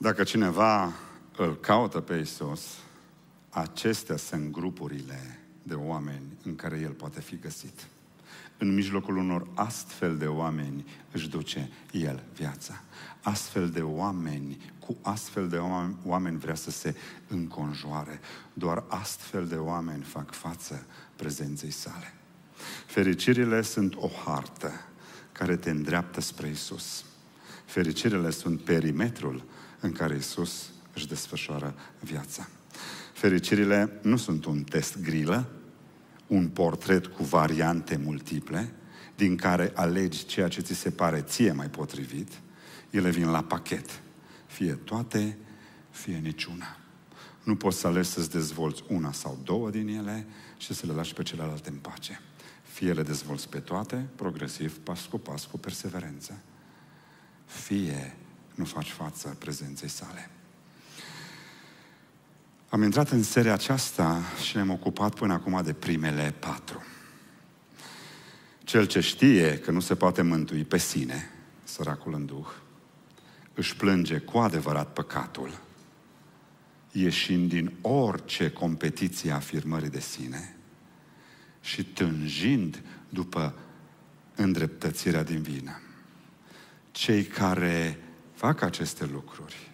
Dacă cineva îl caută pe Isus, acestea sunt grupurile de oameni în care el poate fi găsit. În mijlocul unor astfel de oameni își duce el viața. Astfel de oameni, cu astfel de oameni vrea să se înconjoare. Doar astfel de oameni fac față prezenței sale. Fericirile sunt o hartă care te îndreaptă spre Isus. Fericirile sunt perimetrul în care Isus își desfășoară viața. Fericirile nu sunt un test grilă, un portret cu variante multiple, din care alegi ceea ce ți se pare ție mai potrivit, ele vin la pachet. Fie toate, fie niciuna. Nu poți să alegi să-ți dezvolți una sau două din ele și să le lași pe celelalte în pace. Fie le dezvolți pe toate, progresiv, pas cu pas, cu perseverență. Fie nu faci față prezenței sale. Am intrat în seria aceasta și ne-am ocupat până acum de primele patru. Cel ce știe că nu se poate mântui pe sine, săracul în duh, își plânge cu adevărat păcatul, ieșind din orice competiție a afirmării de sine și tânjind după îndreptățirea din vină. Cei care fac aceste lucruri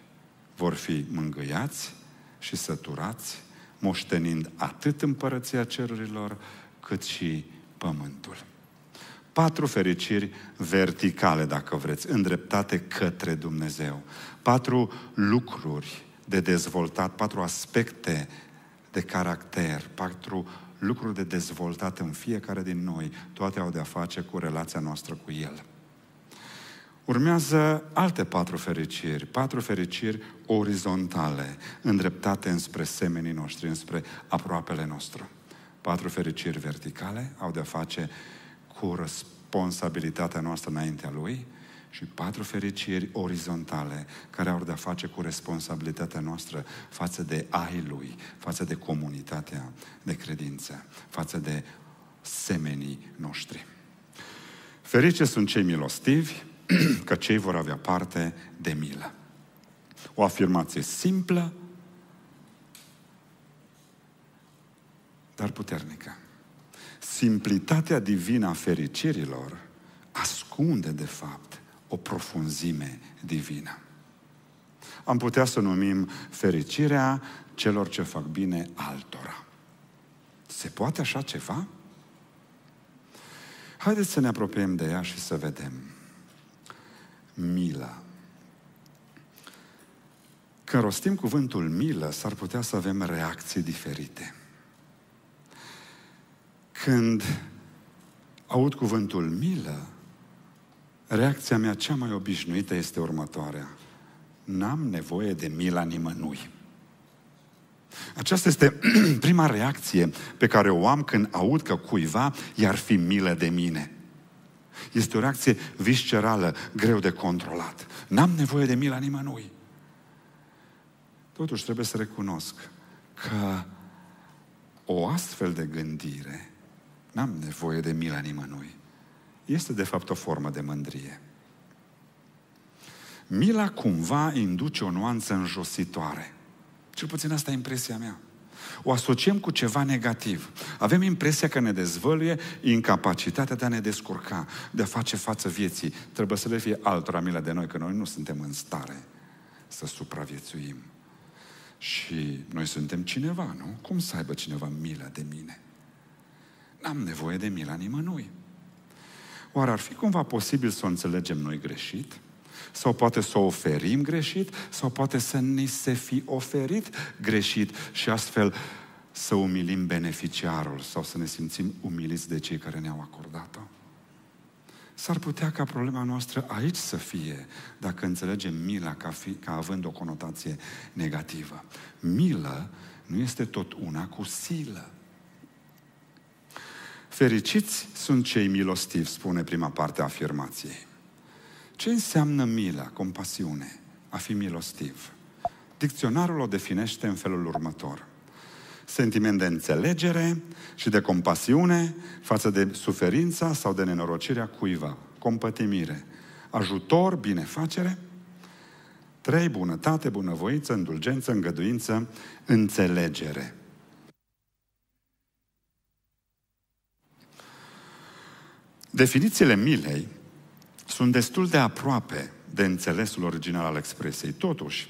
vor fi mângâiați și săturați, moștenind atât împărăția cerurilor, cât și pământul. Patru fericiri verticale, dacă vreți, îndreptate către Dumnezeu. Patru lucruri de dezvoltat, patru aspecte de caracter, patru lucruri de dezvoltat în fiecare din noi. Toate au de-a face cu relația noastră cu El. Urmează alte patru fericiri, patru fericiri orizontale, îndreptate înspre semenii noștri, înspre aproapele nostru. Patru fericiri verticale au de-a face cu responsabilitatea noastră înaintea Lui și patru fericiri orizontale care au de-a face cu responsabilitatea noastră față de ai Lui, față de comunitatea de credință, față de semenii noștri. Ferice sunt cei milostivi, că cei vor avea parte de milă. O afirmație simplă, dar puternică. Simplitatea divină a fericirilor ascunde, de fapt, o profunzime divină. Am putea să numim fericirea celor ce fac bine altora. Se poate așa ceva? Haideți să ne apropiem de ea și să vedem milă. Când rostim cuvântul milă, s-ar putea să avem reacții diferite. Când aud cuvântul milă, reacția mea cea mai obișnuită este următoarea. N-am nevoie de mila nimănui. Aceasta este prima reacție pe care o am când aud că cuiva i-ar fi milă de mine. Este o reacție viscerală, greu de controlat. N-am nevoie de mila nimănui. Totuși trebuie să recunosc că o astfel de gândire, n-am nevoie de mila nimănui, este de fapt o formă de mândrie. Mila cumva induce o nuanță înjositoare. Cel puțin asta e impresia mea o asociem cu ceva negativ. Avem impresia că ne dezvăluie incapacitatea de a ne descurca, de a face față vieții. Trebuie să le fie altora milă de noi, că noi nu suntem în stare să supraviețuim. Și noi suntem cineva, nu? Cum să aibă cineva milă de mine? N-am nevoie de mila nimănui. Oare ar fi cumva posibil să o înțelegem noi greșit? Sau poate să o oferim greșit, sau poate să ni se fi oferit greșit și astfel să umilim beneficiarul sau să ne simțim umiliți de cei care ne-au acordat-o. S-ar putea ca problema noastră aici să fie, dacă înțelegem mila ca, fi, ca având o conotație negativă. Milă nu este tot una cu silă. Fericiți sunt cei milostivi, spune prima parte a afirmației. Ce înseamnă mila, compasiune, a fi milostiv? Dicționarul o definește în felul următor. Sentiment de înțelegere și de compasiune față de suferința sau de nenorocirea cuiva. Compătimire. Ajutor, binefacere. Trei, bunătate, bunăvoință, indulgență, îngăduință, înțelegere. Definițiile milei sunt destul de aproape de înțelesul original al expresiei. Totuși,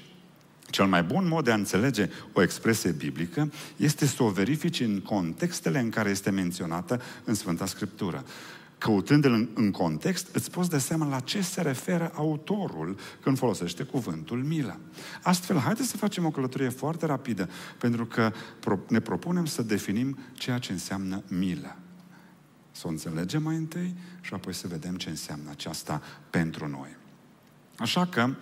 cel mai bun mod de a înțelege o expresie biblică este să o verifici în contextele în care este menționată în Sfânta Scriptură. Căutând-l în, în context, îți poți da seama la ce se referă autorul când folosește cuvântul milă. Astfel, haideți să facem o călătorie foarte rapidă, pentru că ne propunem să definim ceea ce înseamnă milă. Să o înțelegem mai întâi și apoi să vedem ce înseamnă aceasta pentru noi. Așa că,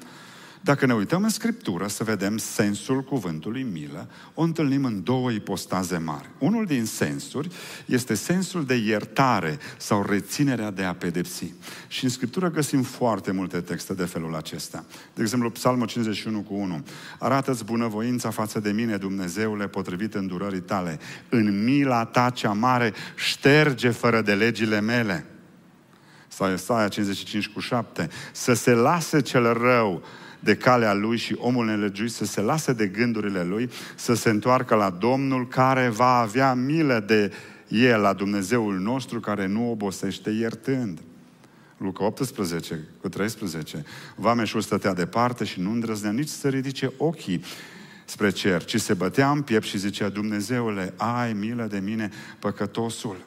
dacă ne uităm în Scriptură să vedem sensul cuvântului milă, o întâlnim în două ipostaze mari. Unul din sensuri este sensul de iertare sau reținerea de a pedepsi. Și în Scriptură găsim foarte multe texte de felul acesta. De exemplu, Psalmul 51 cu 1. Arată-ți bunăvoința față de mine, Dumnezeule, potrivit îndurării tale. În mila ta cea mare, șterge fără de legile mele. Sau Isaia 55 cu 7. Să se lase cel rău de calea lui și omul nelegiuit să se lase de gândurile lui, să se întoarcă la Domnul care va avea milă de el, la Dumnezeul nostru care nu obosește iertând. Luca 18 cu 13. Vameșul stătea departe și nu îndrăznea nici să ridice ochii spre cer, ci se bătea în piept și zicea, Dumnezeule, ai milă de mine, păcătosul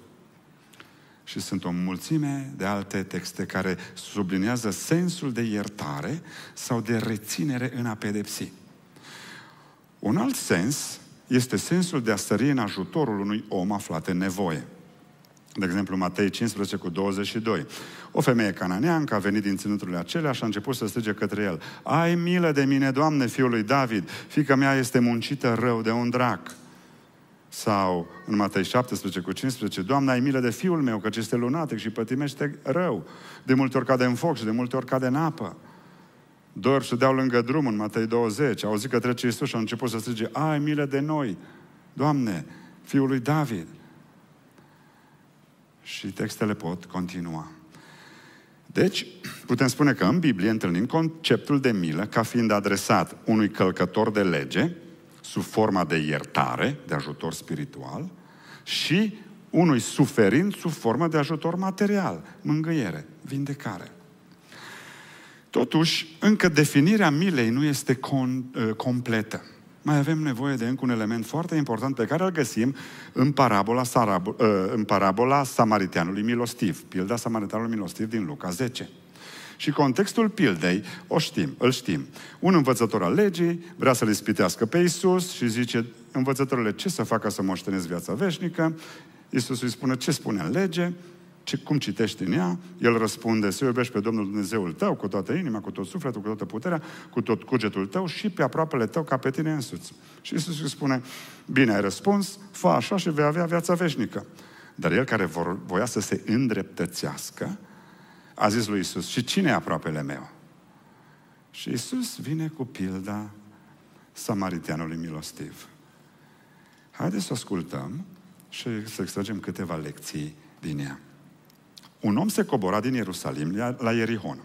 și sunt o mulțime de alte texte care sublinează sensul de iertare sau de reținere în a pedepsi. Un alt sens este sensul de a sări în ajutorul unui om aflat în nevoie. De exemplu, Matei 15 cu 22. O femeie cananeancă a venit din ținuturile acelea și a început să strige către el. Ai milă de mine, Doamne, fiul lui David, fica mea este muncită rău de un drac. Sau în Matei 17 cu 15, Doamne, ai milă de fiul meu, căci este lunatic și pătimește rău. De multe ori cade în foc și de multe ori cade în apă. Doi ori se deau lângă drum în Matei 20. Au zis că trece Iisus și au început să strige, ai milă de noi, Doamne, fiul lui David. Și textele pot continua. Deci, putem spune că în Biblie întâlnim conceptul de milă ca fiind adresat unui călcător de lege, sub forma de iertare, de ajutor spiritual, și unui suferind sub formă de ajutor material, mângâiere, vindecare. Totuși, încă definirea milei nu este con, uh, completă. Mai avem nevoie de încă un element foarte important pe care îl găsim în parabola, sarab, uh, în parabola Samariteanului Milostiv, pilda Samariteanului Milostiv din Luca 10. Și contextul pildei o știm, îl știm. Un învățător al legii vrea să-l ispitească pe Isus și zice, învățătorule, ce să facă să moștenesc viața veșnică? Isus îi spune, ce spune în lege? Ce, cum citești în ea? El răspunde, să iubești pe Domnul Dumnezeul tău cu toată inima, cu tot sufletul, cu toată puterea, cu tot cugetul tău și pe aproapele tău ca pe tine însuți. Și Isus îi spune, bine ai răspuns, fă așa și vei avea viața veșnică. Dar el care vor, voia să se îndreptățească, a zis lui Isus, și cine e aproapele meu? Și Isus vine cu pilda samariteanului milostiv. Haideți să ascultăm și să extragem câteva lecții din ea. Un om se cobora din Ierusalim la Ierihon.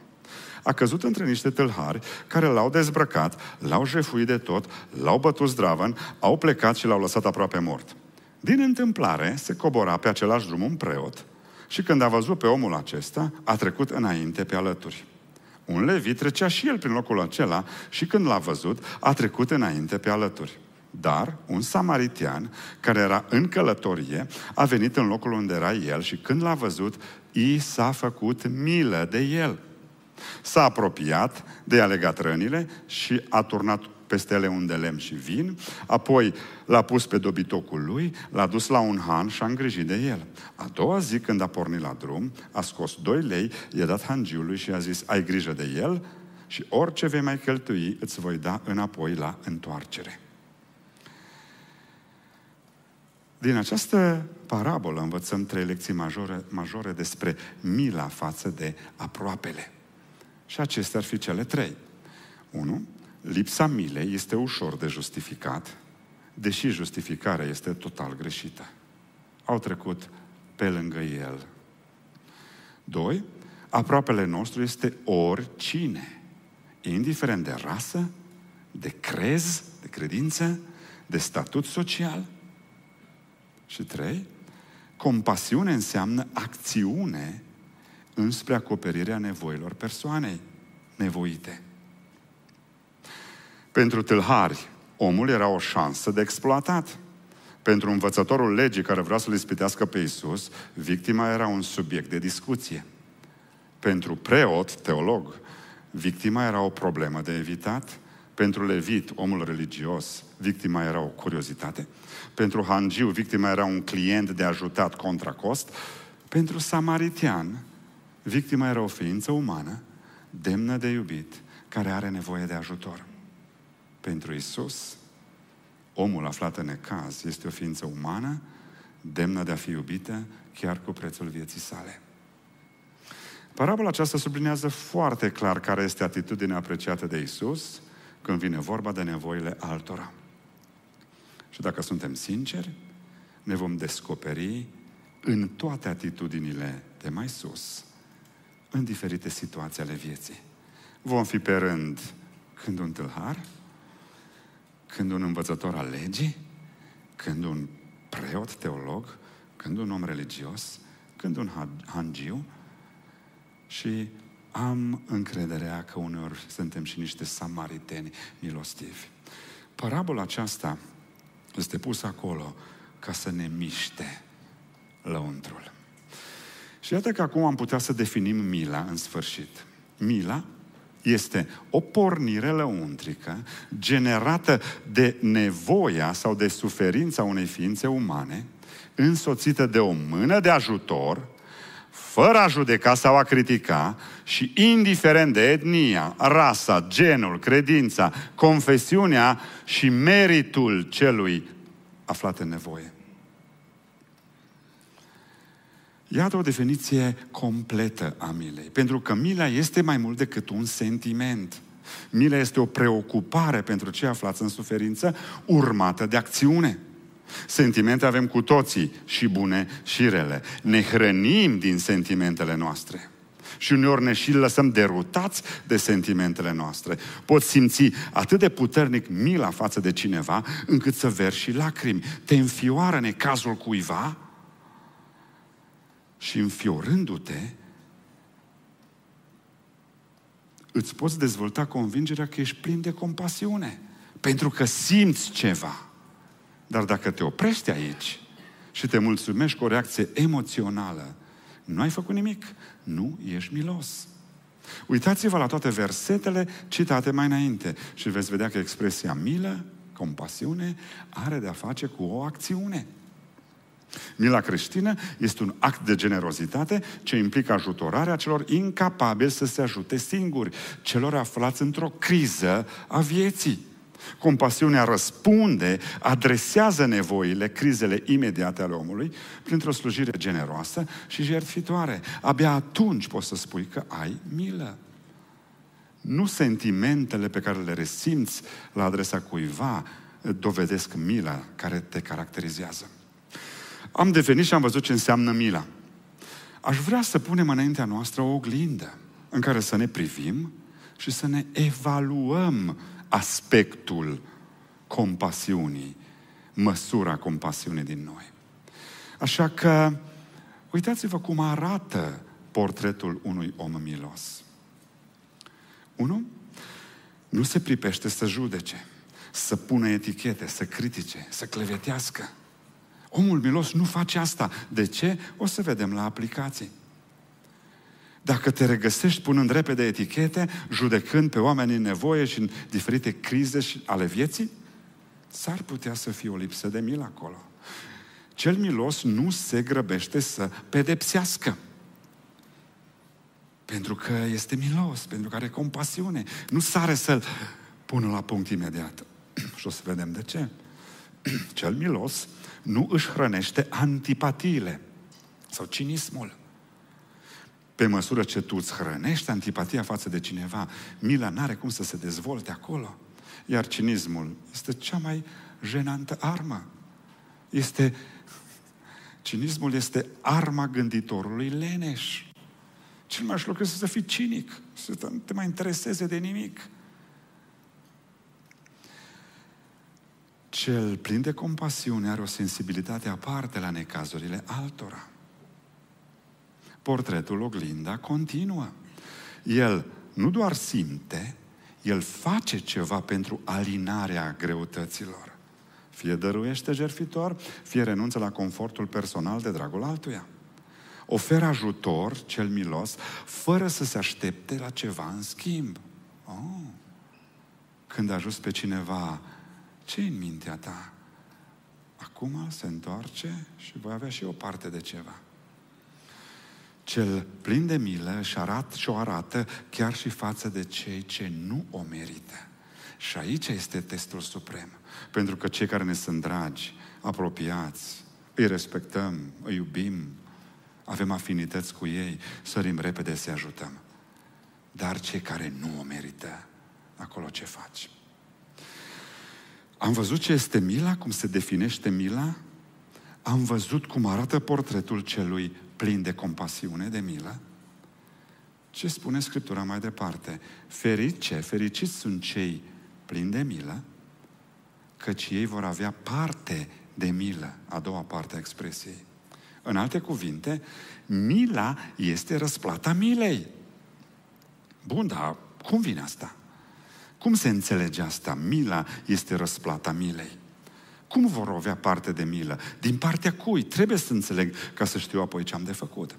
A căzut între niște tâlhari care l-au dezbrăcat, l-au jefuit de tot, l-au bătut zdravăn, au plecat și l-au lăsat aproape mort. Din întâmplare, se cobora pe același drum un preot și când a văzut pe omul acesta, a trecut înainte pe alături. Un levi trecea și el prin locul acela și când l-a văzut, a trecut înainte pe alături. Dar un samaritian, care era în călătorie, a venit în locul unde era el și când l-a văzut, i s-a făcut milă de el. S-a apropiat, de a legat rănile și a turnat peste ele un de lemn și vin, apoi l-a pus pe dobitocul lui, l-a dus la un han și a îngrijit de el. A doua zi, când a pornit la drum, a scos doi lei, i-a dat hangiului și a zis, ai grijă de el și orice vei mai cheltui, îți voi da înapoi la întoarcere. Din această parabolă învățăm trei lecții majore, majore despre mila față de aproapele. Și acestea ar fi cele trei. 1 lipsa milei este ușor de justificat, deși justificarea este total greșită. Au trecut pe lângă el. Doi, aproapele nostru este oricine, indiferent de rasă, de crez, de credință, de statut social. Și trei, compasiune înseamnă acțiune înspre acoperirea nevoilor persoanei nevoite. Pentru tâlhari, omul era o șansă de exploatat. Pentru învățătorul legii care vrea să-l ispitească pe Isus, victima era un subiect de discuție. Pentru preot, teolog, victima era o problemă de evitat. Pentru levit, omul religios, victima era o curiozitate. Pentru hangiu, victima era un client de ajutat contra cost. Pentru samaritian, victima era o ființă umană, demnă de iubit, care are nevoie de ajutor. Pentru Isus, omul aflat în necaz este o ființă umană, demnă de a fi iubită, chiar cu prețul vieții sale. Parabola aceasta sublinează foarte clar care este atitudinea apreciată de Isus când vine vorba de nevoile altora. Și dacă suntem sinceri, ne vom descoperi în toate atitudinile de mai sus, în diferite situații ale vieții. Vom fi pe rând când un tâlhar, când un învățător al legii, când un preot teolog, când un om religios, când un hangiu și am încrederea că uneori suntem și niște samariteni milostivi. Parabola aceasta este pusă acolo ca să ne miște lăuntrul. Și iată că acum am putea să definim mila în sfârșit. Mila este o pornire lăuntrică generată de nevoia sau de suferința unei ființe umane, însoțită de o mână de ajutor, fără a judeca sau a critica și indiferent de etnia, rasa, genul, credința, confesiunea și meritul celui aflat în nevoie. Iată o definiție completă a milei. Pentru că mila este mai mult decât un sentiment. Mila este o preocupare pentru cei aflați în suferință, urmată de acțiune. Sentimente avem cu toții, și bune și rele. Ne hrănim din sentimentele noastre. Și uneori ne și lăsăm derutați de sentimentele noastre. Poți simți atât de puternic mila față de cineva, încât să vergi și lacrimi. Te înfioară necazul cuiva și înfiorându-te, îți poți dezvolta convingerea că ești plin de compasiune. Pentru că simți ceva. Dar dacă te oprești aici și te mulțumești cu o reacție emoțională, nu ai făcut nimic. Nu ești milos. Uitați-vă la toate versetele citate mai înainte și veți vedea că expresia milă, compasiune, are de-a face cu o acțiune. Mila creștină este un act de generozitate ce implică ajutorarea celor incapabili să se ajute singuri, celor aflați într-o criză a vieții. Compasiunea răspunde, adresează nevoile, crizele imediate ale omului printr-o slujire generoasă și jertfitoare. Abia atunci poți să spui că ai milă. Nu sentimentele pe care le resimți la adresa cuiva dovedesc mila care te caracterizează. Am devenit și am văzut ce înseamnă mila. Aș vrea să punem înaintea noastră o oglindă în care să ne privim și să ne evaluăm aspectul compasiunii, măsura compasiunii din noi. Așa că, uitați-vă cum arată portretul unui om milos. Unu, nu se pripește să judece, să pună etichete, să critique, să clevetească. Omul milos nu face asta. De ce? O să vedem la aplicații. Dacă te regăsești punând repede etichete, judecând pe oameni în nevoie și în diferite crize ale vieții, s-ar putea să fie o lipsă de milă acolo. Cel milos nu se grăbește să pedepsească. Pentru că este milos, pentru că are compasiune. Nu sare să-l pună la punct imediat. și o să vedem de ce. Cel milos nu își hrănește antipatiile sau cinismul. Pe măsură ce tu îți hrănești antipatia față de cineva, mila n-are cum să se dezvolte acolo. Iar cinismul este cea mai jenantă armă. Este, cinismul este arma gânditorului leneș. Cel mai lucru este să fii cinic, să nu te mai intereseze de nimic. Cel plin de compasiune are o sensibilitate aparte la necazurile altora. Portretul oglinda continuă. El nu doar simte, el face ceva pentru alinarea greutăților. Fie dăruiește jerfitor, fie renunță la confortul personal de dragul altuia. Oferă ajutor, cel milos, fără să se aștepte la ceva în schimb. Oh. Când ajuns pe cineva, ce în mintea ta? Acum se întoarce și voi avea și o parte de ceva. Cel plin de milă și arată și o arată chiar și față de cei ce nu o merită. Și aici este testul suprem. Pentru că cei care ne sunt dragi, apropiați, îi respectăm, îi iubim, avem afinități cu ei, sărim repede să ajutăm. Dar cei care nu o merită, acolo ce faci? Am văzut ce este mila, cum se definește mila, am văzut cum arată portretul celui plin de compasiune, de milă. Ce spune Scriptura mai departe? Ferice, fericiți sunt cei plini de milă, căci ei vor avea parte de milă, a doua parte a expresiei. În alte cuvinte, mila este răsplata milei. Bun, dar cum vine asta? Cum se înțelege asta? Mila este răsplata milei. Cum vor avea parte de milă? Din partea cui? Trebuie să înțeleg ca să știu apoi ce am de făcut.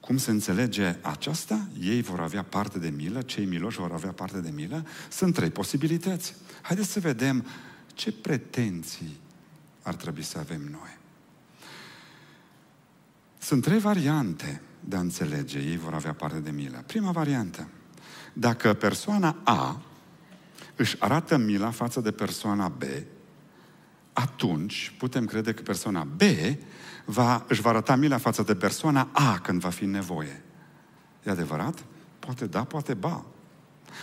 Cum se înțelege aceasta? Ei vor avea parte de milă, cei miloși vor avea parte de milă. Sunt trei posibilități. Haideți să vedem ce pretenții ar trebui să avem noi. Sunt trei variante de a înțelege. Ei vor avea parte de milă. Prima variantă. Dacă persoana A își arată mila față de persoana B, atunci putem crede că persoana B va, își va arăta mila față de persoana A când va fi nevoie. E adevărat? Poate da, poate ba.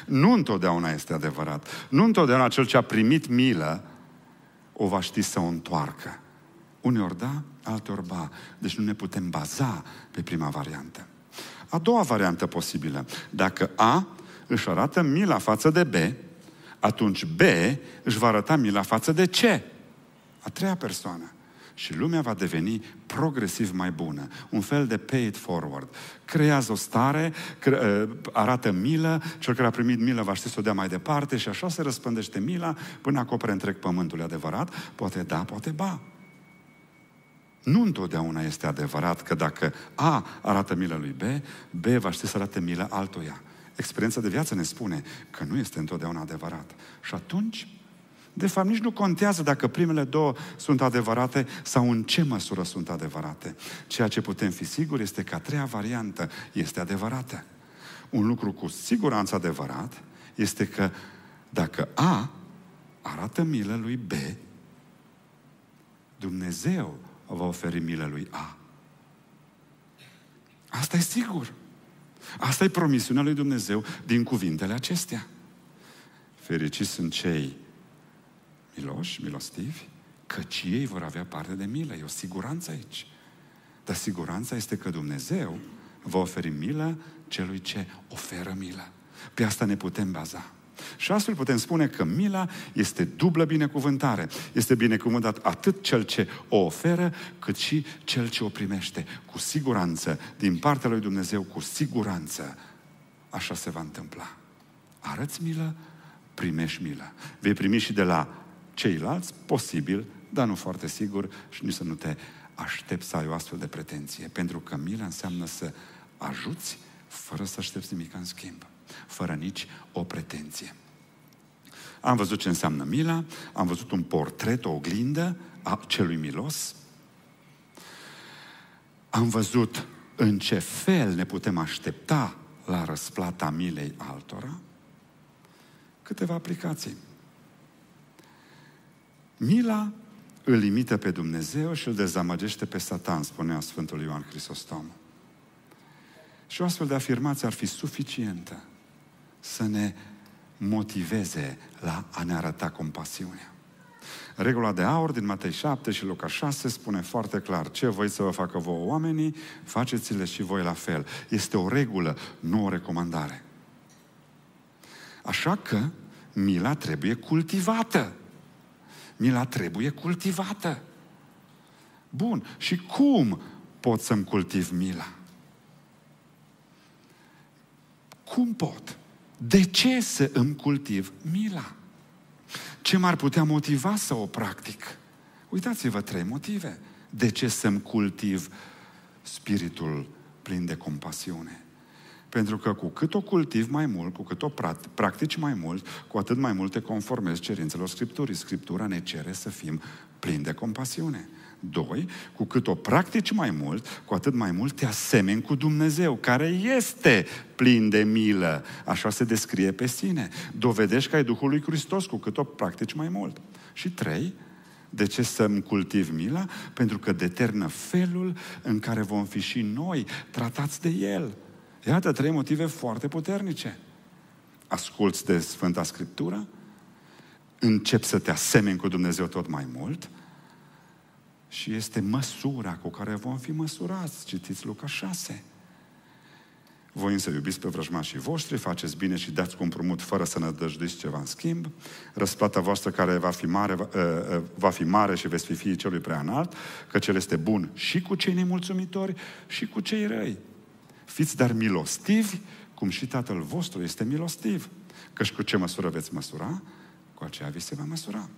Nu întotdeauna este adevărat. Nu întotdeauna cel ce a primit milă o va ști să o întoarcă. Uneori da, alteori ba. Deci nu ne putem baza pe prima variantă. A doua variantă posibilă. Dacă A își arată mila față de B, atunci B își va arăta mila față de C. A treia persoană. Și lumea va deveni progresiv mai bună. Un fel de pay it forward. Creează o stare, cre- ă, arată milă, cel care a primit milă va ști să o dea mai departe și așa se răspândește mila până acopere întreg pământul. E adevărat? Poate da, poate ba. Nu întotdeauna este adevărat că dacă A arată milă lui B, B va ști să arate milă altuia. Experiența de viață ne spune că nu este întotdeauna adevărat. Și atunci, de fapt, nici nu contează dacă primele două sunt adevărate sau în ce măsură sunt adevărate. Ceea ce putem fi siguri este că a treia variantă este adevărată. Un lucru cu siguranță adevărat este că dacă A arată milă lui B, Dumnezeu va oferi milă lui A. Asta e sigur. Asta e promisiunea lui Dumnezeu din cuvintele acestea. Fericiți sunt cei miloși, milostivi, căci ei vor avea parte de milă. E o siguranță aici. Dar siguranța este că Dumnezeu va oferi milă celui ce oferă milă. Pe asta ne putem baza. Și astfel putem spune că mila este dublă binecuvântare. Este binecuvântat atât cel ce o oferă, cât și cel ce o primește. Cu siguranță, din partea lui Dumnezeu, cu siguranță, așa se va întâmpla. Arăți milă, primești milă. Vei primi și de la ceilalți, posibil, dar nu foarte sigur și nici să nu te aștepți să ai o astfel de pretenție. Pentru că mila înseamnă să ajuți fără să aștepți nimic în schimb fără nici o pretenție. Am văzut ce înseamnă mila, am văzut un portret, o oglindă a celui milos, am văzut în ce fel ne putem aștepta la răsplata milei altora, câteva aplicații. Mila îl imită pe Dumnezeu și îl dezamăgește pe Satan, spunea Sfântul Ioan Crisostom. Și o astfel de afirmație ar fi suficientă să ne motiveze la a ne arăta compasiunea. Regula de aur din Matei 7 și Luca 6 spune foarte clar, ce voi să vă facă vouă oamenii, faceți-le și voi la fel. Este o regulă, nu o recomandare. Așa că mila trebuie cultivată. Mila trebuie cultivată. Bun. Și cum pot să-mi cultiv mila? Cum pot? De ce să îmi cultiv mila? Ce m-ar putea motiva să o practic? Uitați-vă trei motive. De ce să-mi cultiv spiritul plin de compasiune? Pentru că cu cât o cultiv mai mult, cu cât o practici mai mult, cu atât mai mult te conformezi cerințelor Scripturii. Scriptura ne cere să fim plini de compasiune. Doi, cu cât o practici mai mult, cu atât mai mult te asemeni cu Dumnezeu, care este plin de milă. Așa se descrie pe sine. Dovedești că ai Duhul lui Hristos cu cât o practici mai mult. Și trei, de ce să-mi cultiv mila? Pentru că determină felul în care vom fi și noi tratați de El. Iată trei motive foarte puternice. Asculți de Sfânta Scriptură, încep să te asemeni cu Dumnezeu tot mai mult și este măsura cu care vom fi măsurați. Citiți Luca 6. Voi însă iubiți pe vrăjmașii voștri, faceți bine și dați cu împrumut fără să ne dăjduiți ceva în schimb. Răsplata voastră care va fi mare, va, uh, uh, va fi mare și veți fi fiii celui prea înalt, că cel este bun și cu cei nemulțumitori și cu cei răi. Fiți dar milostivi, cum și Tatăl vostru este milostiv. Căci cu ce măsură veți măsura, cu aceea vi se va măsura.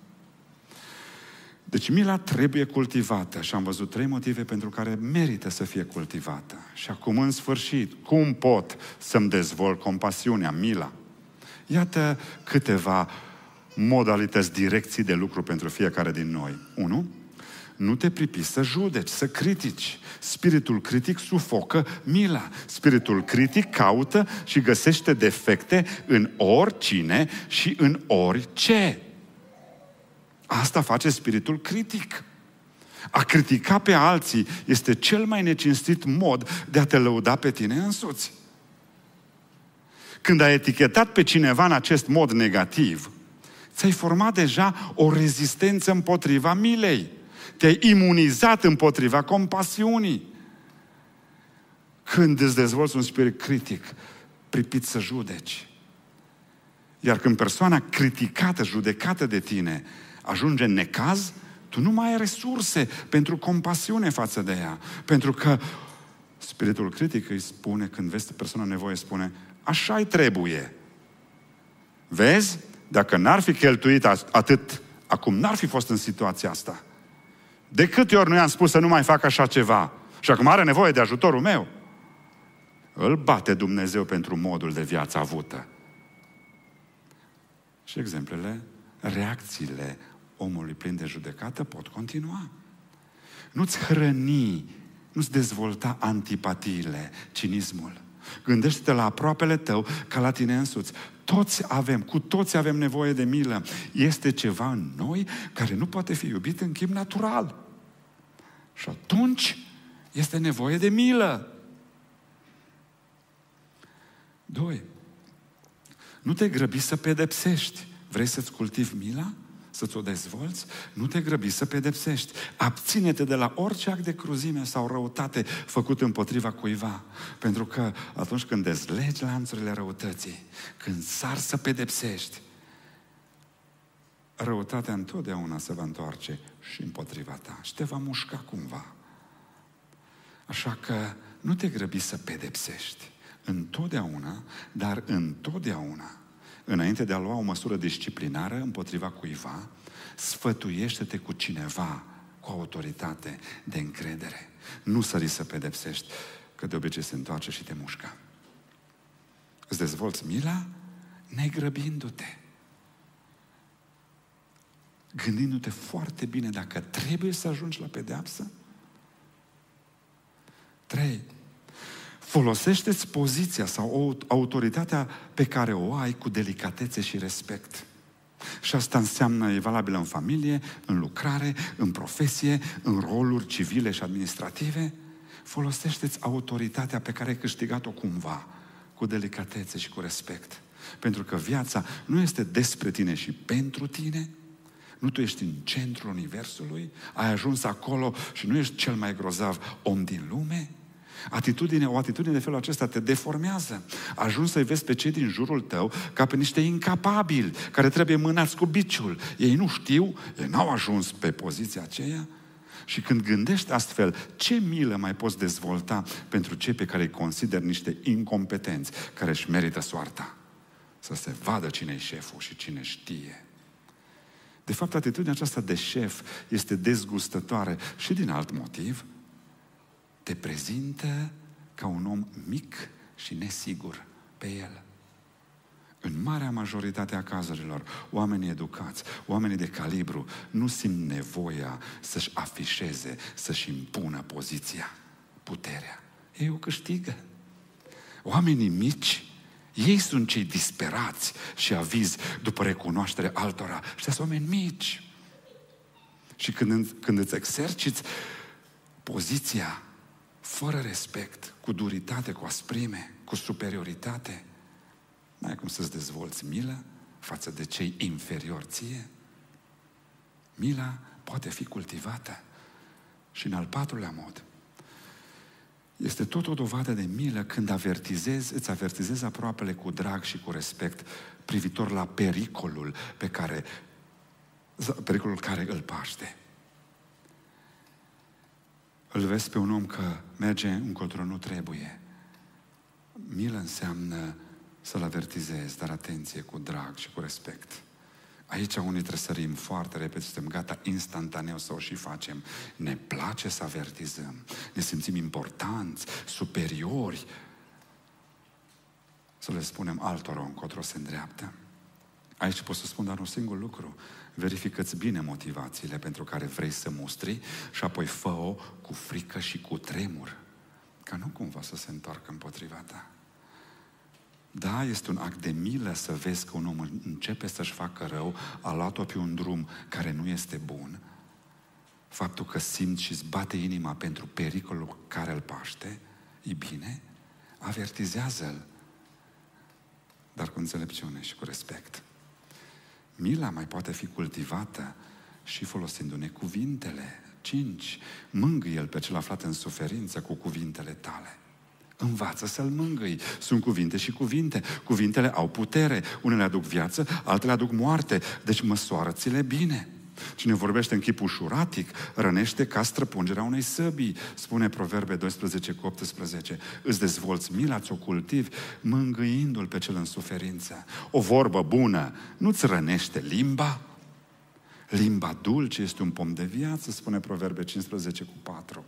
Deci mila trebuie cultivată și am văzut trei motive pentru care merită să fie cultivată. Și acum, în sfârșit, cum pot să-mi dezvolt compasiunea, mila? Iată câteva modalități, direcții de lucru pentru fiecare din noi. Unu, nu te pripi să judeci, să critici. Spiritul critic sufocă mila. Spiritul critic caută și găsește defecte în oricine și în orice. Asta face spiritul critic. A critica pe alții este cel mai necinstit mod de a te lăuda pe tine însuți. Când ai etichetat pe cineva în acest mod negativ, ți-ai format deja o rezistență împotriva milei. Te-ai imunizat împotriva compasiunii. Când îți dezvolți un spirit critic, pripit să judeci. Iar când persoana criticată, judecată de tine, ajunge în necaz, tu nu mai ai resurse pentru compasiune față de ea. Pentru că spiritul critic îi spune, când vezi persoana nevoie, spune, așa-i trebuie. Vezi? Dacă n-ar fi cheltuit atât, acum n-ar fi fost în situația asta. De câte ori nu i-am spus să nu mai fac așa ceva? Și acum are nevoie de ajutorul meu. Îl bate Dumnezeu pentru modul de viață avută. Și exemplele, reacțiile omului plin de judecată pot continua. Nu-ți hrăni, nu-ți dezvolta antipatiile, cinismul. Gândește-te la aproapele tău ca la tine însuți. Toți avem, cu toți avem nevoie de milă. Este ceva în noi care nu poate fi iubit în chip natural. Și atunci este nevoie de milă. Doi. Nu te grăbi să pedepsești. Vrei să-ți cultivi mila? Să-ți o dezvolți, nu te grăbi să pedepsești. Abține-te de la orice act de cruzime sau răutate făcut împotriva cuiva. Pentru că atunci când dezlegi lanțurile răutății, când sar să pedepsești, răutatea întotdeauna se va întoarce și împotriva ta și te va mușca cumva. Așa că nu te grăbi să pedepsești. Întotdeauna, dar întotdeauna înainte de a lua o măsură disciplinară împotriva cuiva, sfătuiește-te cu cineva cu autoritate de încredere. Nu sări să pedepsești, că de obicei se întoarce și te mușcă. Îți dezvolți mila negrăbindu-te. Gândindu-te foarte bine dacă trebuie să ajungi la pedeapsă. Trei, Folosește-ți poziția sau autoritatea pe care o ai cu delicatețe și respect. Și asta înseamnă, e valabil în familie, în lucrare, în profesie, în roluri civile și administrative. Folosește-ți autoritatea pe care ai câștigat-o cumva, cu delicatețe și cu respect. Pentru că viața nu este despre tine și pentru tine. Nu tu ești în centrul Universului? Ai ajuns acolo și nu ești cel mai grozav om din lume? Atitudine, o atitudine de felul acesta te deformează. Ajungi să-i vezi pe cei din jurul tău ca pe niște incapabili care trebuie mânați cu biciul. Ei nu știu, ei n-au ajuns pe poziția aceea. Și când gândești astfel, ce milă mai poți dezvolta pentru cei pe care îi consideri niște incompetenți care își merită soarta? Să se vadă cine e șeful și cine știe. De fapt, atitudinea aceasta de șef este dezgustătoare și din alt motiv. Te prezintă ca un om mic și nesigur pe el. În marea majoritate a cazurilor, oamenii educați, oamenii de calibru, nu simt nevoia să-și afișeze, să-și impună poziția, puterea. Ei o câștigă. Oamenii mici ei sunt cei disperați și avizi după recunoaștere altora. Și sunt oameni mici. Și când, când îți exerciți poziția fără respect, cu duritate, cu asprime, cu superioritate, n-ai cum să-ți dezvolți milă față de cei inferiori ție. Mila poate fi cultivată. Și în al patrulea mod, este tot o dovadă de milă când avertizezi, îți avertizezi aproapele cu drag și cu respect privitor la pericolul pe care pericolul care îl paște. Îl vezi pe un om că merge încotro nu trebuie. Milă înseamnă să-l avertizezi, dar atenție, cu drag și cu respect. Aici unii trebuie să sărim foarte repede, suntem gata instantaneu să o și facem. Ne place să avertizăm, ne simțim importanți, superiori. Să le spunem altora încotro se îndreaptă. Aici pot să spun doar un singur lucru. Verifică-ți bine motivațiile pentru care vrei să mustri și apoi fă-o cu frică și cu tremur. Ca nu cumva să se întoarcă împotriva ta. Da, este un act de milă să vezi că un om începe să-și facă rău, a luat-o pe un drum care nu este bun. Faptul că simți și îți bate inima pentru pericolul care îl paște, e bine, avertizează-l, dar cu înțelepciune și cu respect. Mila mai poate fi cultivată și folosindu-ne cuvintele. Cinci, mângâie-l pe cel aflat în suferință cu cuvintele tale. Învață să-l mângâi. Sunt cuvinte și cuvinte. Cuvintele au putere. Unele aduc viață, altele aduc moarte. Deci măsoară-ți-le bine. Cine vorbește în chip ușuratic, rănește ca străpungerea unei săbii, spune Proverbe 12 cu 18. Îți dezvolți mila, ți-o cultivi, mângâindu-l pe cel în suferință. O vorbă bună nu-ți rănește limba? Limba dulce este un pom de viață, spune Proverbe 15 cu 4.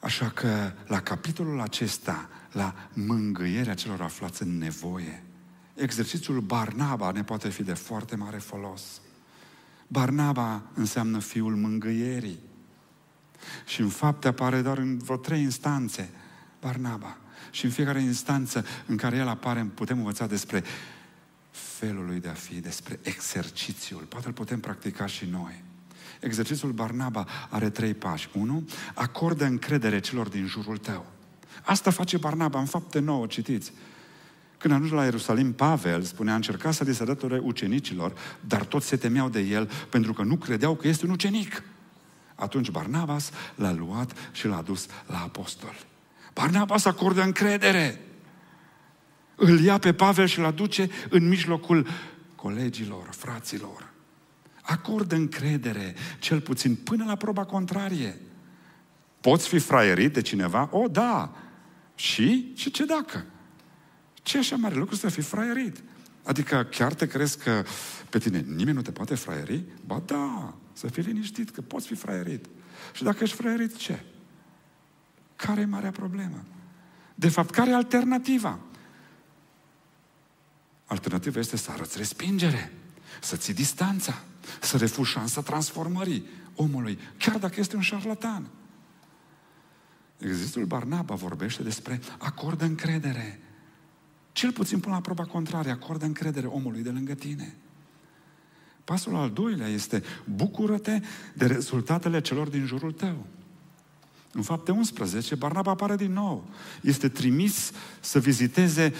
Așa că la capitolul acesta, la mângâierea celor aflați în nevoie, exercițiul Barnaba ne poate fi de foarte mare folos. Barnaba înseamnă fiul mângâierii. Și în fapt apare doar în vreo trei instanțe Barnaba. Și în fiecare instanță în care el apare, putem învăța despre felul lui de a fi, despre exercițiul. Poate îl putem practica și noi. Exercițiul Barnaba are trei pași. Unu, acordă încredere celor din jurul tău. Asta face Barnaba în fapte nouă, citiți. Când ajunge la Ierusalim, Pavel spunea, a încercat să li se alăture ucenicilor, dar toți se temeau de el pentru că nu credeau că este un ucenic. Atunci Barnabas l-a luat și l-a dus la apostol. Barnabas acordă încredere. Îl ia pe Pavel și l aduce în mijlocul colegilor, fraților acordă încredere, cel puțin până la proba contrarie. Poți fi fraierit de cineva? O, da. Și? Și ce dacă? Ce așa mare lucru să fii fraierit? Adică chiar te crezi că pe tine nimeni nu te poate fraieri? Ba da, să fii liniștit că poți fi fraierit. Și dacă ești fraierit, ce? Care e marea problemă? De fapt, care e alternativa? Alternativa este să arăți respingere, să ții distanța să refuzi șansa transformării omului, chiar dacă este un șarlatan. Existul Barnaba vorbește despre acordă încredere. Cel puțin până la proba contrarie, acordă încredere omului de lângă tine. Pasul al doilea este bucură-te de rezultatele celor din jurul tău. În fapte 11, Barnaba apare din nou. Este trimis să viziteze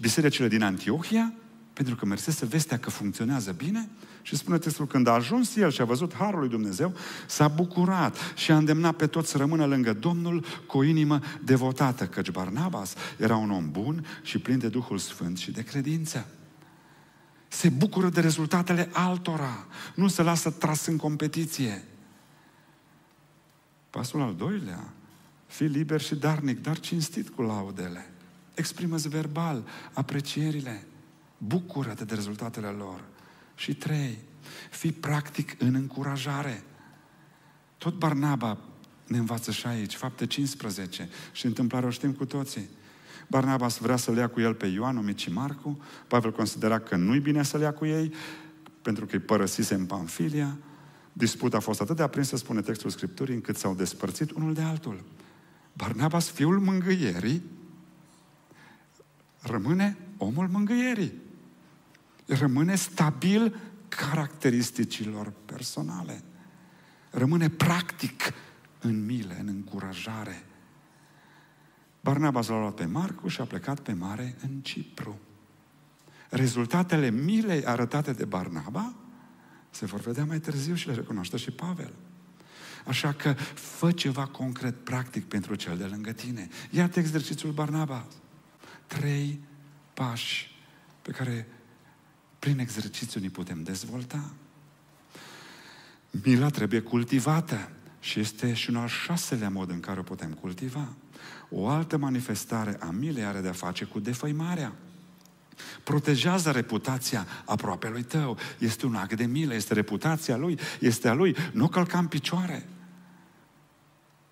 bisericile din Antiohia Pentru că mersese vestea că funcționează bine și spune textul, când a ajuns el și a văzut Harul lui Dumnezeu, s-a bucurat și a îndemnat pe toți să rămână lângă Domnul cu o inimă devotată, căci Barnabas era un om bun și plin de Duhul Sfânt și de credință. Se bucură de rezultatele altora, nu se lasă tras în competiție. Pasul al doilea, fi liber și darnic, dar cinstit cu laudele. Exprimă-ți verbal aprecierile. Bucură-te de rezultatele lor. Și trei, fi practic în încurajare. Tot Barnaba ne învață și aici, fapte 15, și întâmplarea o știm cu toții. Barnabas vrea să-l ia cu el pe Ioan, numit și Marcu. Pavel considera că nu-i bine să-l ia cu ei, pentru că îi părăsise în Pamfilia. Disputa a fost atât de aprinsă, spune textul Scripturii, încât s-au despărțit unul de altul. Barnabas, fiul mângâierii, rămâne omul mângâierii. Rămâne stabil caracteristicilor personale. Rămâne practic în mile, în încurajare. Barnabas l-a luat pe Marcu și a plecat pe mare în Cipru. Rezultatele milei arătate de Barnaba se vor vedea mai târziu și le recunoaște și Pavel. Așa că fă ceva concret, practic, pentru cel de lângă tine. Iată exercițiul Barnaba. Trei pași pe care prin exercițiu ne putem dezvolta. Mila trebuie cultivată și este și un al șaselea mod în care o putem cultiva. O altă manifestare a milei are de-a face cu defăimarea. Protejează reputația aproapelui tău. Este un act de milă, este reputația lui, este a lui. Nu călca în picioare.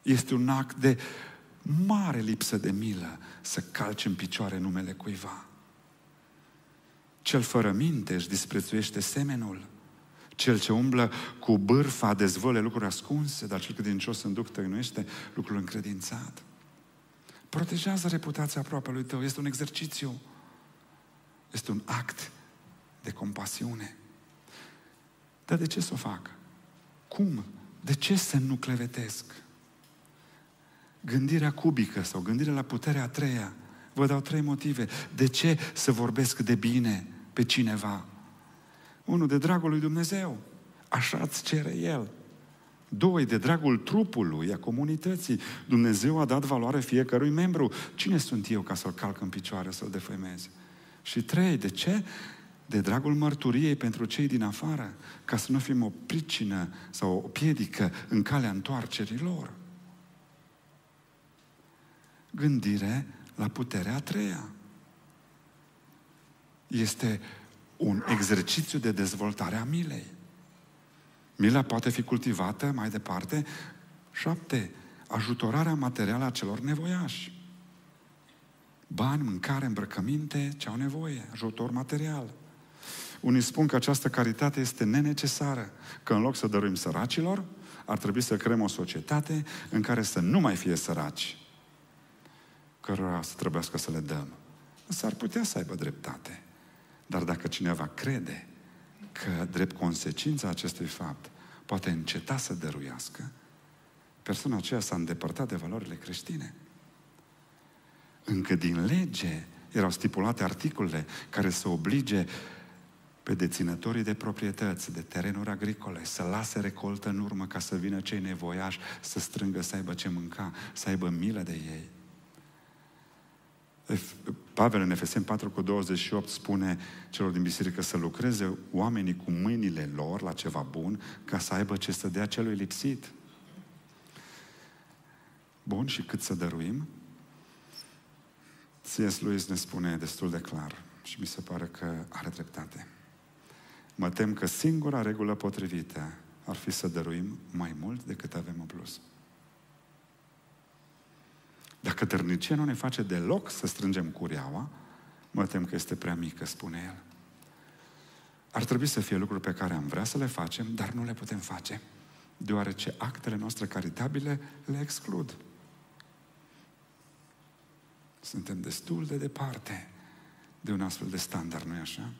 Este un act de mare lipsă de milă să calci în picioare numele cuiva. Cel fără minte își disprețuiește semenul. Cel ce umblă cu bârfa dezvăle lucruri ascunse, dar cel credincios în duc tăinuiește lucrul încredințat. Protejează reputația aproapelui tău. Este un exercițiu. Este un act de compasiune. Dar de ce să o fac? Cum? De ce să nu clevetesc? Gândirea cubică sau gândirea la puterea a treia. Vă dau trei motive. De ce să vorbesc de bine pe cineva? Unul, de dragul lui Dumnezeu. Așa îți cere El. Doi, de dragul trupului, a comunității. Dumnezeu a dat valoare fiecărui membru. Cine sunt eu ca să-l calc în picioare, să-l defăimez? Și trei, de ce? De dragul mărturiei pentru cei din afară, ca să nu fim o pricină sau o piedică în calea întoarcerii lor. Gândire la puterea a treia. Este un exercițiu de dezvoltare a milei. Mila poate fi cultivată mai departe. Șapte, ajutorarea materială a celor nevoiași. Bani, mâncare, îmbrăcăminte, ce au nevoie, ajutor material. Unii spun că această caritate este nenecesară, că în loc să dăruim săracilor, ar trebui să creăm o societate în care să nu mai fie săraci, cărora să trebuiască să le dăm. Însă ar putea să aibă dreptate. Dar dacă cineva crede că, drept consecința acestui fapt, poate înceta să dăruiască, persoana aceea s-a îndepărtat de valorile creștine. Încă din lege erau stipulate articole care să oblige pe deținătorii de proprietăți, de terenuri agricole, să lase recoltă în urmă ca să vină cei nevoiași să strângă, să aibă ce mânca, să aibă milă de ei. Pavel în Efeseni 4 cu 28 spune celor din biserică să lucreze oamenii cu mâinile lor la ceva bun ca să aibă ce să dea celui lipsit. Bun, și cât să dăruim? C.S. Lewis ne spune destul de clar și mi se pare că are dreptate. Mă tem că singura regulă potrivită ar fi să dăruim mai mult decât avem în plus. Dacă dărnicia nu ne face deloc să strângem cureaua, mă tem că este prea mică, spune el. Ar trebui să fie lucruri pe care am vrea să le facem, dar nu le putem face, deoarece actele noastre caritabile le exclud. Suntem destul de departe de un astfel de standard, nu-i așa?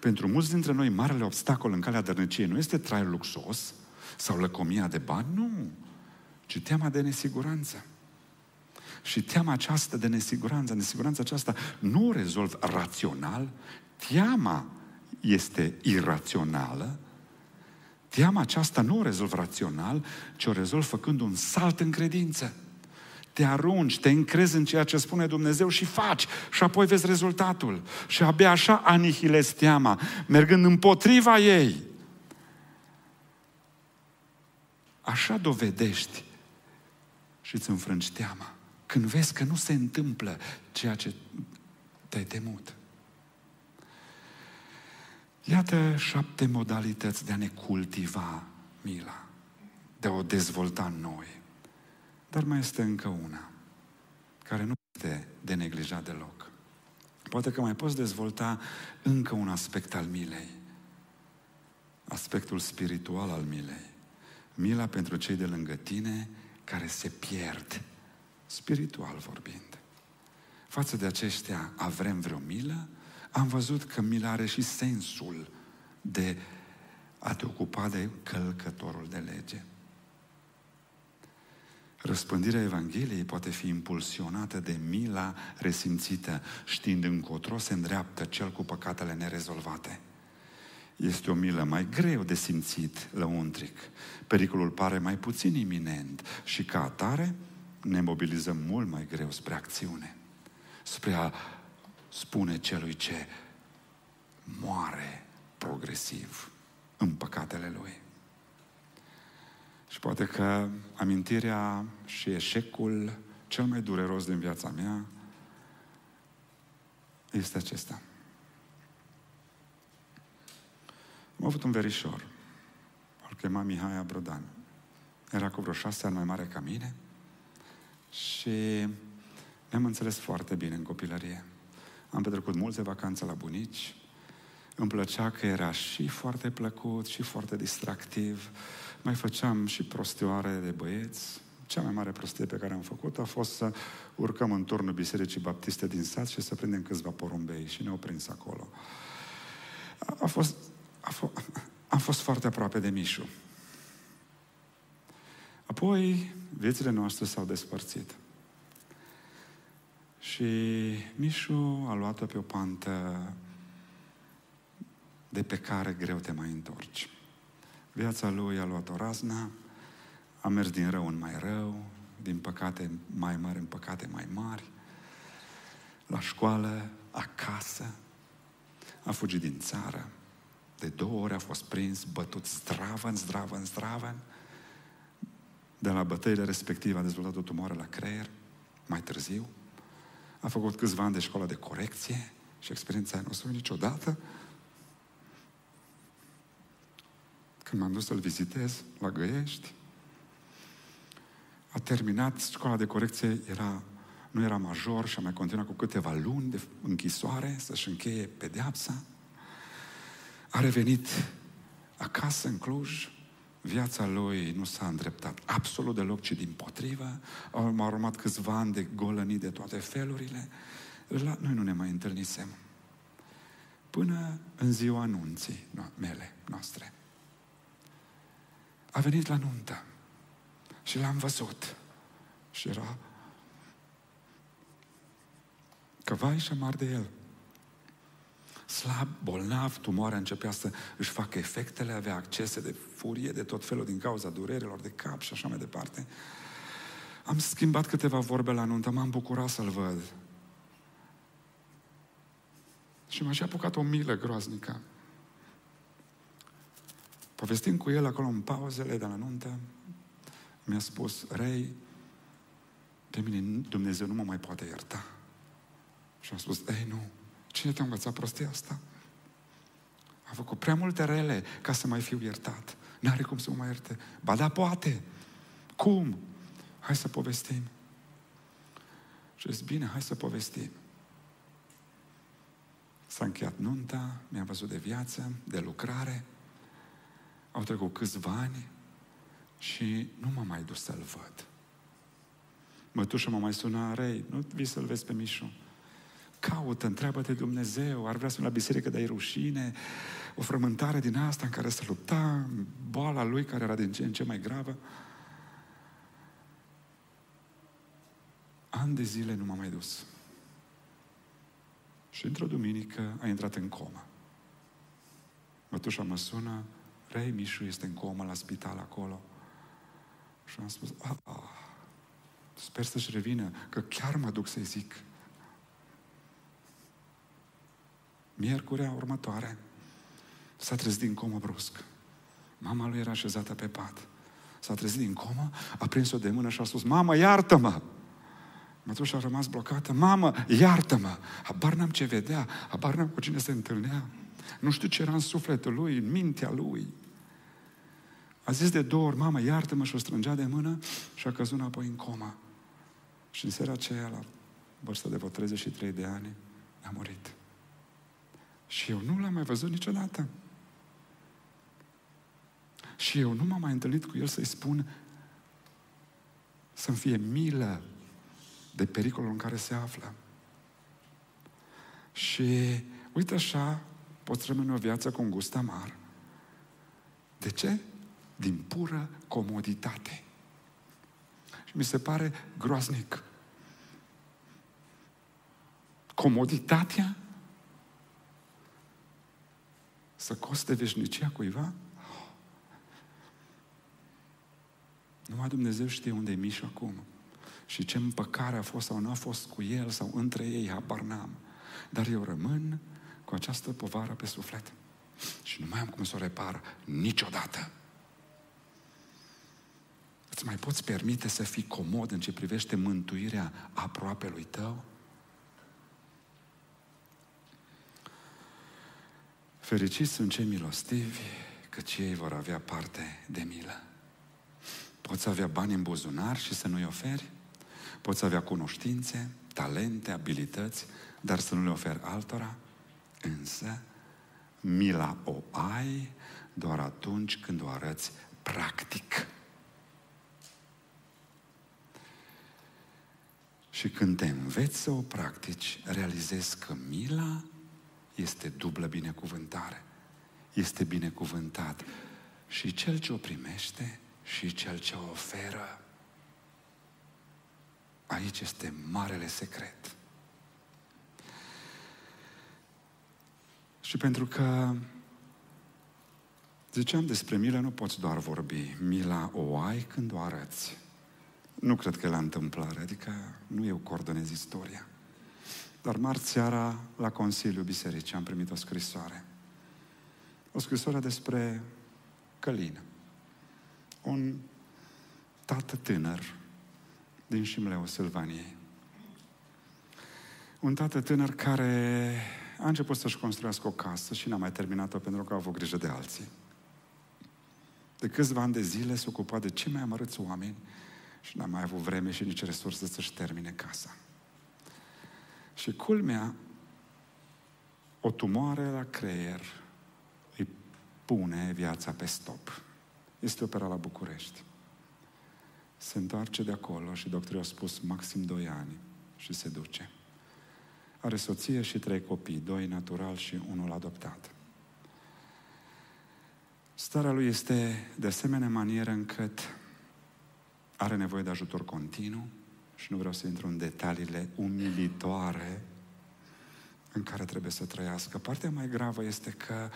Pentru mulți dintre noi, marele obstacol în calea dărniciei nu este traiul luxos sau lăcomia de bani, nu, ci teama de nesiguranță. Și teama aceasta de nesiguranță, nesiguranța aceasta nu o rezolv rațional, teama este irațională, teama aceasta nu o rezolv rațional, ci o rezolv făcând un salt în credință. Te arunci, te încrezi în ceea ce spune Dumnezeu și faci și apoi vezi rezultatul. Și abia așa anihilezi teama, mergând împotriva ei. Așa dovedești și îți înfrângi teama. Când vezi că nu se întâmplă ceea ce te-ai temut. Iată șapte modalități de a ne cultiva mila, de a o dezvolta în noi. Dar mai este încă una, care nu este de neglijat deloc. Poate că mai poți dezvolta încă un aspect al milei. Aspectul spiritual al milei. Mila pentru cei de lângă tine care se pierd, spiritual vorbind. Față de aceștia avem vreo milă? Am văzut că mila are și sensul de a te ocupa de călcătorul de lege. Răspândirea Evangheliei poate fi impulsionată de mila resimțită, știind încotro se îndreaptă cel cu păcatele nerezolvate. Este o milă mai greu de simțit lăuntric. Pericolul pare mai puțin iminent și ca atare ne mobilizăm mult mai greu spre acțiune. Spre a spune celui ce moare progresiv în păcatele lui. Și poate că amintirea și eșecul cel mai dureros din viața mea este acesta. Am avut un verișor. Îl chema Mihai Abrodan. Era cu vreo șase ani mai mare ca mine și ne-am înțeles foarte bine în copilărie. Am petrecut multe vacanțe la bunici. Îmi plăcea că era și foarte plăcut și foarte distractiv. Mai făceam și prostioare de băieți. Cea mai mare prostie pe care am făcut a fost să urcăm în turnul Bisericii Baptiste din sat și să prindem câțiva porumbei și ne-au prins acolo. A fost a f- am fost foarte aproape de Mișu. Apoi, viețile noastre s-au despărțit. Și Mișu a luat-o pe o pantă de pe care greu te mai întorci. Viața lui a luat o razna, a mers din rău în mai rău, din păcate mai mari în păcate mai mari, la școală, acasă, a fugit din țară, de două ori a fost prins, bătut zdravăn, zdravăn, zdravăn. De la bătăile respective a dezvoltat o tumoare la creier, mai târziu. A făcut câțiva ani de școală de corecție și experiența aia nu o să niciodată. Când m-am dus să-l vizitez la Găiești, a terminat școala de corecție, era, nu era major și a mai continuat cu câteva luni de închisoare să-și încheie pedeapsa. A revenit acasă în Cluj, viața lui nu s-a îndreptat absolut deloc, ci din potrivă. Au urmat câțiva ani de golănii de toate felurile. La, noi nu ne mai întâlnisem. Până în ziua anunții mele, noastre. A venit la nuntă și l-am văzut. Și era că vai și amar de el slab, bolnav, tumoarea începea să își facă efectele, avea accese de furie, de tot felul din cauza durerilor de cap și așa mai departe. Am schimbat câteva vorbe la nuntă, m-am bucurat să-l văd. Și m-a și apucat o milă groaznică. Povestind cu el acolo în pauzele de la nuntă, mi-a spus, Rei, pe mine Dumnezeu nu mă mai poate ierta. Și am spus, ei, nu, Cine te-a învățat prostia asta? A făcut prea multe rele ca să mai fiu iertat. N-are cum să mă mai ierte. Ba da, poate. Cum? Hai să povestim. Și zis, bine, hai să povestim. S-a încheiat nunta, mi-am văzut de viață, de lucrare. Au trecut câțiva ani și nu m-am mai dus să-l văd. Mătușa mă mai suna, Rei, nu vii să-l vezi pe Mișu. Caută, întreabă-te Dumnezeu, ar vrea să la biserică, dar e rușine, o frământare din asta în care să lupta, boala lui care era din ce în ce mai gravă. Ani de zile nu m-am mai dus. Și într-o duminică a intrat în comă. Mătușa mă sună, Rei, Mișu este în comă la spital acolo. Și am spus, ah, ah, sper să-și revină, că chiar mă duc să-i zic. Miercurea următoare s-a trezit din comă brusc. Mama lui era așezată pe pat. S-a trezit din comă, a prins-o de mână și a spus, Mamă, iartă-mă! Mătușa a rămas blocată. Mamă, iartă-mă! Habar n-am ce vedea, habar n-am cu cine se întâlnea. Nu știu ce era în sufletul lui, în mintea lui. A zis de două ori, mamă, iartă-mă și o strângea de mână și a căzut înapoi în coma. Și în seara aceea, la vârsta de vreo 33 de ani, a murit. Și eu nu l-am mai văzut niciodată. Și eu nu m-am mai întâlnit cu el să-i spun să-mi fie milă de pericolul în care se află. Și uite așa, poți rămâne o viață cu un gust amar. De ce? Din pură comoditate. Și mi se pare groaznic. Comoditatea să coste veșnicia cuiva? Numai Dumnezeu știe unde e Mișu acum. Și ce împăcare a fost sau nu a fost cu el sau între ei, habar n-am. Dar eu rămân cu această povară pe suflet. Și nu mai am cum să o repar niciodată. Îți mai poți permite să fii comod în ce privește mântuirea aproape lui tău? Fericiți sunt cei milostivi, căci ei vor avea parte de milă. Poți avea bani în buzunar și să nu-i oferi? Poți avea cunoștințe, talente, abilități, dar să nu le oferi altora? Însă, mila o ai doar atunci când o arăți practic. Și când te înveți să o practici, realizezi că mila este dublă binecuvântare. Este binecuvântat și cel ce o primește și cel ce o oferă. Aici este marele secret. Și pentru că ziceam despre milă, nu poți doar vorbi. Mila o ai când o arăți. Nu cred că e la întâmplare, adică nu eu coordonez istoria. Dar marți seara, la Consiliul Bisericii, am primit o scrisoare. O scrisoare despre Călin. Un tată tânăr din Șimleu, Silvaniei. Un tată tânăr care a început să-și construiască o casă și n-a mai terminat-o pentru că a avut grijă de alții. De câțiva ani de zile se ocupa de cei mai amărâți oameni și n-a mai avut vreme și nici resurse să-și termine casa. Și culmea, o tumoare la creier îi pune viața pe stop. Este operat la București. Se întoarce de acolo și doctorul a spus maxim 2 ani și se duce. Are soție și trei copii, doi natural și unul adoptat. Starea lui este de asemenea manieră încât are nevoie de ajutor continuu și nu vreau să intru în detaliile umilitoare în care trebuie să trăiască. Partea mai gravă este că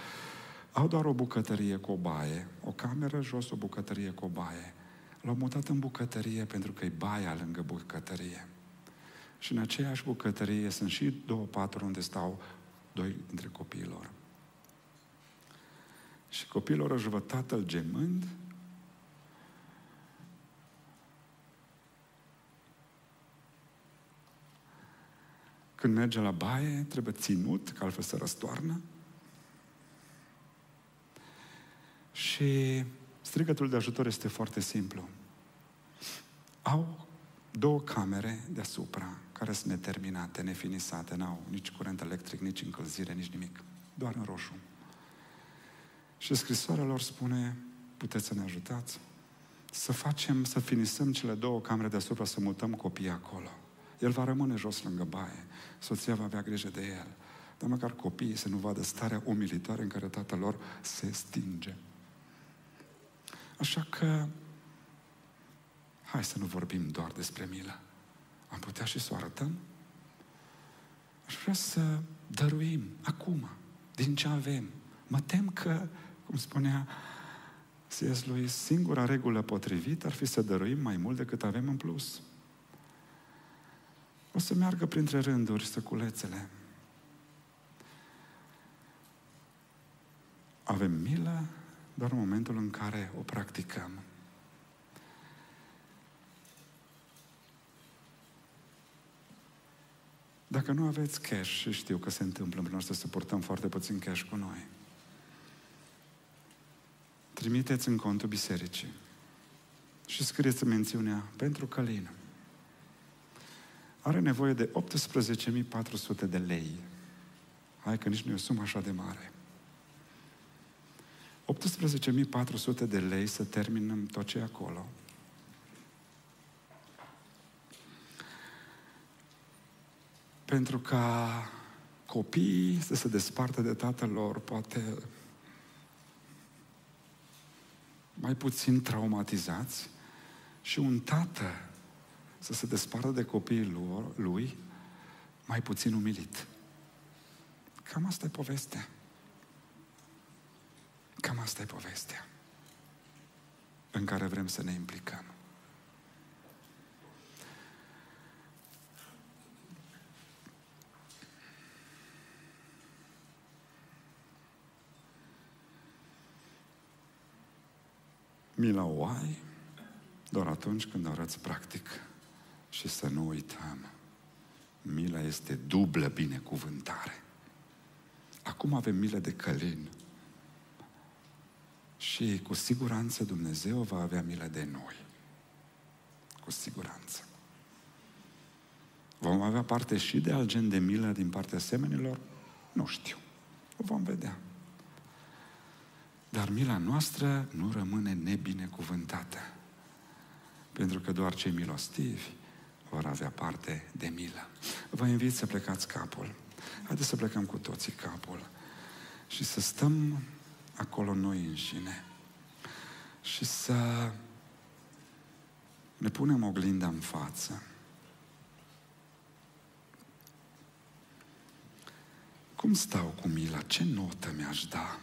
au doar o bucătărie cu o baie, o cameră jos, o bucătărie cu o baie. L-au mutat în bucătărie pentru că e baia lângă bucătărie. Și în aceeași bucătărie sunt și două patru unde stau doi dintre copiilor. Și copiilor își văd tatăl gemând Când merge la baie, trebuie ținut, că altfel se răstoarnă. Și strigătul de ajutor este foarte simplu. Au două camere deasupra, care sunt neterminate, nefinisate, n-au nici curent electric, nici încălzire, nici nimic. Doar în roșu. Și scrisoarea lor spune, puteți să ne ajutați? Să facem, să finisăm cele două camere deasupra, să mutăm copiii acolo. El va rămâne jos lângă baie. Soția va avea grijă de el. Dar măcar copiii să nu vadă starea umilitoare în care tatăl lor se stinge. Așa că hai să nu vorbim doar despre milă. Am putea și să o arătăm? Aș vrea să Dăruim, acum, din ce avem. Mă tem că, cum spunea C.S. lui, singura regulă potrivită ar fi să dăruim mai mult decât avem în plus. O să meargă printre rânduri săculețele. Avem milă doar în momentul în care o practicăm. Dacă nu aveți cash, și știu că se întâmplă în noastră să purtăm foarte puțin cash cu noi, trimiteți în contul bisericii și scrieți mențiunea pentru Călin. Are nevoie de 18.400 de lei. Hai că nici nu e o sumă așa de mare. 18.400 de lei să terminăm tot ce e acolo. Pentru ca copiii să se despartă de tatăl lor, poate mai puțin traumatizați și un tată să se despartă de copiii lui mai puțin umilit. Cam asta e povestea. Cam asta e povestea în care vrem să ne implicăm. Mila o ai doar atunci când arăți practic. Și să nu uităm, mila este dublă binecuvântare. Acum avem milă de călin. Și cu siguranță Dumnezeu va avea milă de noi. Cu siguranță. Vom avea parte și de alt gen de milă din partea semenilor? Nu știu. O vom vedea. Dar mila noastră nu rămâne nebinecuvântată. Pentru că doar cei milostivi vor avea parte de milă. Vă invit să plecați capul. Haideți să plecăm cu toții capul și să stăm acolo noi înșine și să ne punem oglinda în față. Cum stau cu mila? Ce notă mi-aș da?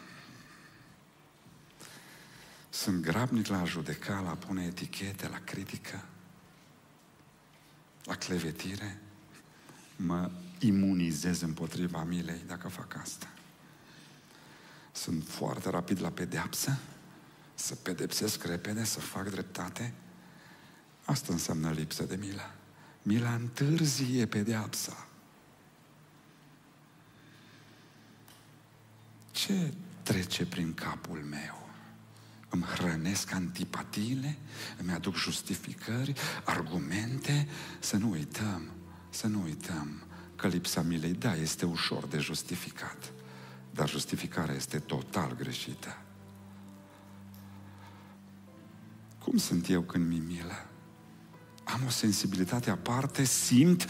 Sunt grabnic la a judeca, la a pune etichete, la critică, la clevetire. Mă imunizez împotriva milei dacă fac asta. Sunt foarte rapid la pedeapsă, să pedepsesc repede, să fac dreptate. Asta înseamnă lipsă de milă. Mila întârzie pedeapsa. Ce trece prin capul meu? Îmi hrănesc antipatiile, îmi aduc justificări, argumente, să nu uităm, să nu uităm că lipsa milei, da, este ușor de justificat, dar justificarea este total greșită. Cum sunt eu când mi milă? Am o sensibilitate aparte, simt,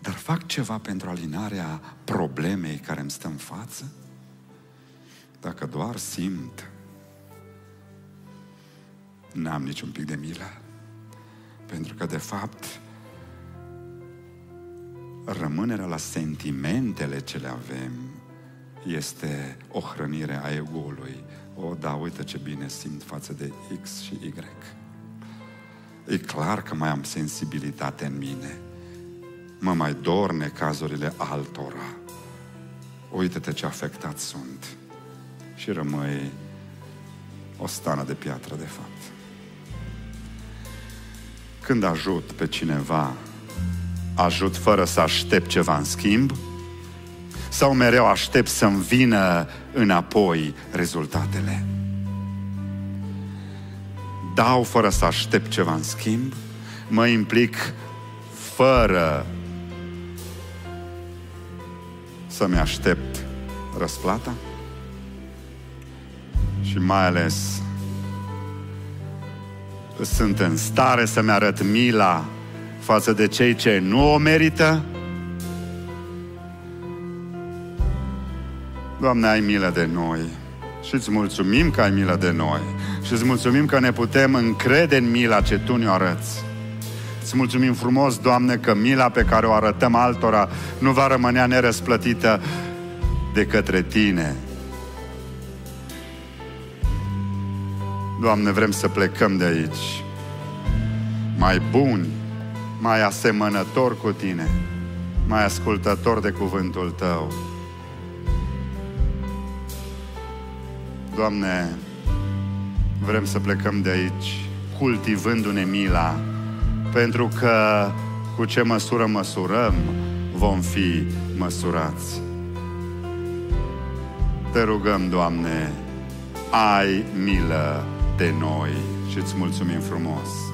dar fac ceva pentru alinarea problemei care îmi stă în față? Dacă doar simt, n-am niciun pic de milă. Pentru că, de fapt, rămânerea la sentimentele ce le avem este o hrănire a egoului. O, da, uite ce bine simt față de X și Y. E clar că mai am sensibilitate în mine. Mă mai dor necazurile altora. Uite-te ce afectat sunt. Și rămâi o stană de piatră, de fapt. Când ajut pe cineva, ajut fără să aștept ceva în schimb? Sau mereu aștept să-mi vină înapoi rezultatele? Dau fără să aștept ceva în schimb? Mă implic fără să-mi aștept răsplata? Și mai ales sunt în stare să-mi arăt mila față de cei ce nu o merită? Doamne, ai milă de noi și îți mulțumim că ai milă de noi și îți mulțumim că ne putem încrede în mila ce Tu ne arăți. Îți mulțumim frumos, Doamne, că mila pe care o arătăm altora nu va rămâne nerăsplătită de către Tine. Doamne, vrem să plecăm de aici mai buni, mai asemănători cu Tine, mai ascultător de cuvântul Tău. Doamne, vrem să plecăm de aici cultivându-ne mila, pentru că cu ce măsură măsurăm, vom fi măsurați. Te rugăm, Doamne, ai milă de noi și îți mulțumim frumos.